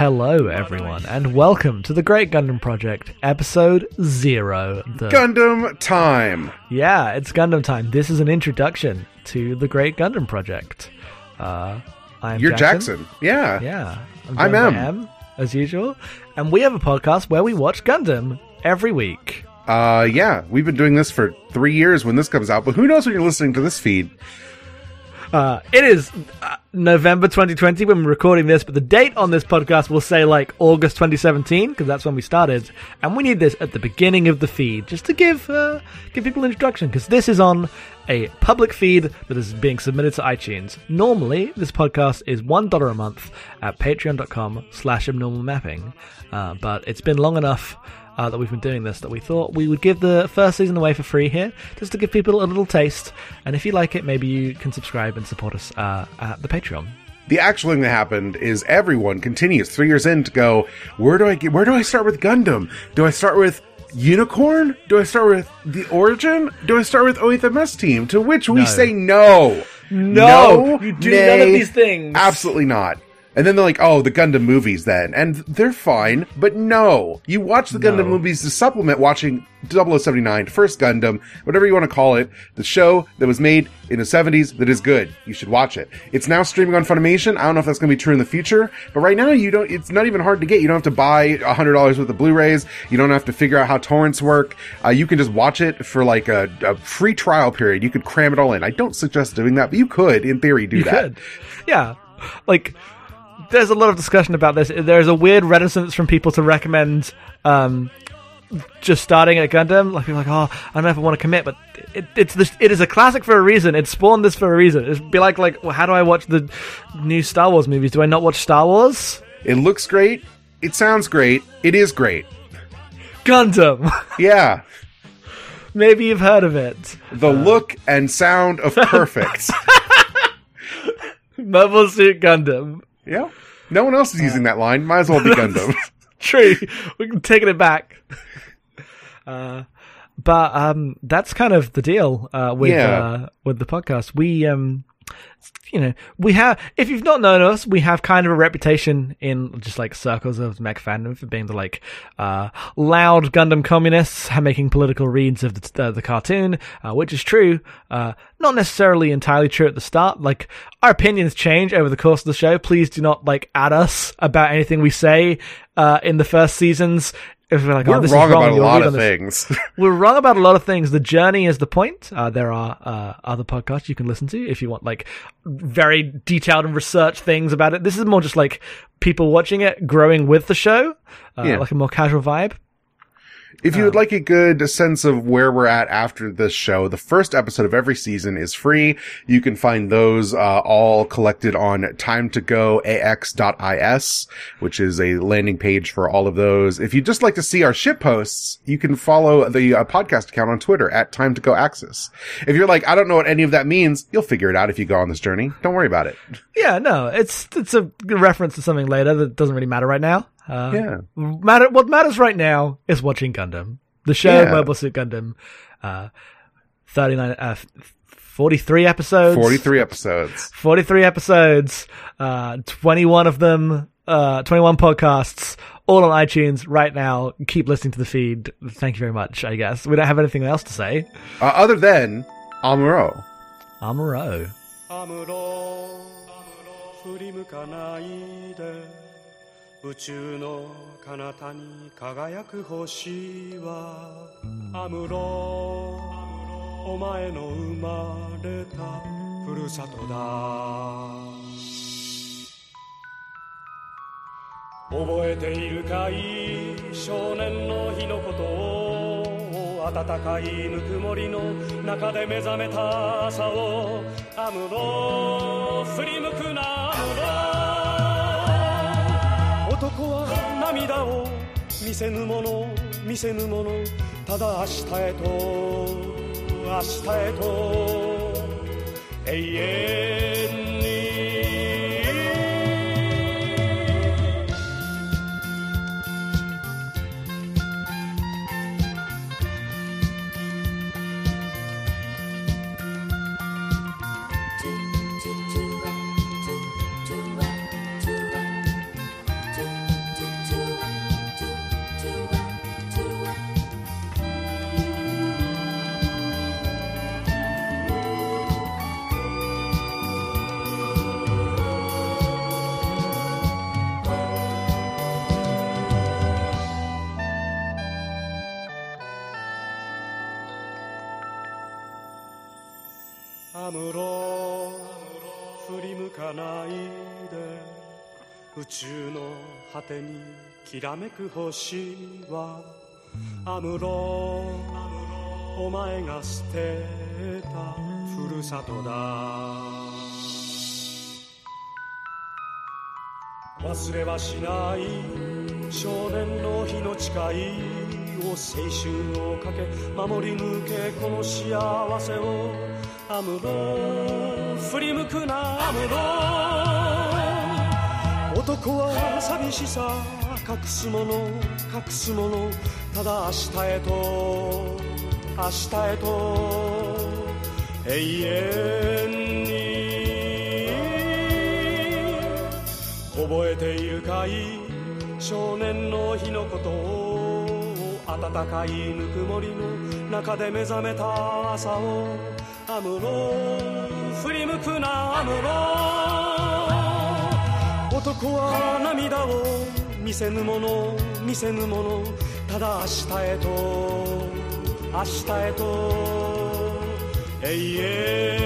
Hello, everyone, and welcome to the Great Gundam Project, episode zero. The- Gundam time. yeah, it's Gundam time. This is an introduction to the Great Gundam Project. Uh, I'm You're Jackson. Yeah. Yeah, I'm by Em. as usual, and we have a podcast where we watch Gundam every week. Uh, yeah. We've been doing this for three years when this comes out, but who knows when you're listening to this feed? Uh, it is uh, November 2020 when we're recording this, but the date on this podcast will say like August 2017 because that's when we started, and we need this at the beginning of the feed just to give uh, give people an introduction because this is on a public feed that is being submitted to iTunes. Normally, this podcast is one dollar a month at Patreon.com/slash Abnormal Mapping, uh, but it's been long enough uh, that we've been doing this that we thought we would give the first season away for free here, just to give people a little taste. And if you like it, maybe you can subscribe and support us uh, at the Patreon. The actual thing that happened is everyone continues three years in to go, where do I get, where do I start with Gundam? Do I start with Unicorn? Do I start with the Origin? Do I start with Oethms team? To which we No. say no. No, you do nay, none of these things. Absolutely not. And then they're like, oh, the Gundam movies then. And they're fine, but no. You watch the Gundam No. movies to supplement watching 0079, First Gundam, whatever you want to call it, the show that was made in the 70s that is good. You should watch it. It's now streaming on Funimation. I don't know if that's going to be true in the future, but right now you don't, it's not even hard to get. You don't have to buy $100 worth of Blu-rays. You don't have to figure out how torrents work. Uh, you can just watch it for like a, a free trial period. You could cram it all in. I don't suggest doing that, but you could, in theory, do You that. could. Yeah. Like, there's a lot of discussion about this. There's a weird reticence from people to recommend um, just starting at Gundam. Like, people are like, oh, I don't know if I want to commit, but it, it's this, it is a classic for a reason. It spawned this for a reason. It'd be like, like, well, how do I watch the new Star Wars movies? Do I not watch Star Wars? It looks great. It sounds great. It is great. Gundam. Yeah. Maybe you've heard of it. The look and sound of perfect. Mobile Suit Gundam. yeah. No one else is using that line. Might as well be Gundam. True. We're taking it back. Uh, but um, that's kind of the deal uh, with Yeah. uh, with the podcast. We um, you know, we have. If you've not known us, we have kind of a reputation in just like circles of mech fandom for being the like uh, loud Gundam communists, making political reads of the, uh, the cartoon, uh, which is true. Uh, not necessarily entirely true at the start. Like our opinions change over the course of the show. Please do not like add us about anything we say uh, in the first seasons. If we're like, We're oh, this wrong is wrong, about a lot of things. we're wrong about a lot of things. The journey is the point. Uh, there are uh, other podcasts you can listen to if you want like very detailed and research things about it. This is more just like people watching it, growing with the show, uh, Yeah. like a more casual vibe. If you would like a good sense of where we're at after this show, the first episode of every season is free. You can find those uh, all collected on time to go timetogoax.is, which is a landing page for all of those. If you'd just like to see our ship posts, you can follow the uh, podcast account on Twitter at time to go timetogoaxis. If you're like, I don't know what any of that means, you'll figure it out if you go on this journey. Don't worry about it. Yeah, no, it's it's a reference to something later that doesn't really matter right now. Uh, Yeah. matter what matters right now is watching Gundam, the show Yeah. Mobile Suit Gundam. Uh, Thirty nine, uh, forty three episodes. 43 episodes. 43 episodes, uh, 21 of them, uh, 21 podcasts, all on iTunes right now. Keep listening to the feed. Thank you very much, I guess. We don't have anything else to say. Uh, other than Amuro. Amuro. アムロ振り向かないで 宇宙の彼方に輝く星はアムロお前の生まれたふるさとだ。覚えているかい少年の日のことを暖かいぬくもりの中で目覚めた朝をアムロ振り向くなアムロ。見せぬもの見せぬものただ明日へと明日へと永遠アムロ振り向かないで宇宙の果てにきらめく星はアムロお前が捨てたふるさとだ。忘れはしない少年の日の誓い。を青春をかけ守り抜けこの幸せをアムロ振り向くなアムロ男は寂しさ隠すもの隠すもの。ただ明日へと明日へと永遠に覚えているかい少年の日のことを暖かいぬくもりの中で目覚めた朝を。アムロ振り向くなアムロ男は涙を見せぬもの見せぬものただ明日へと明日へと。永遠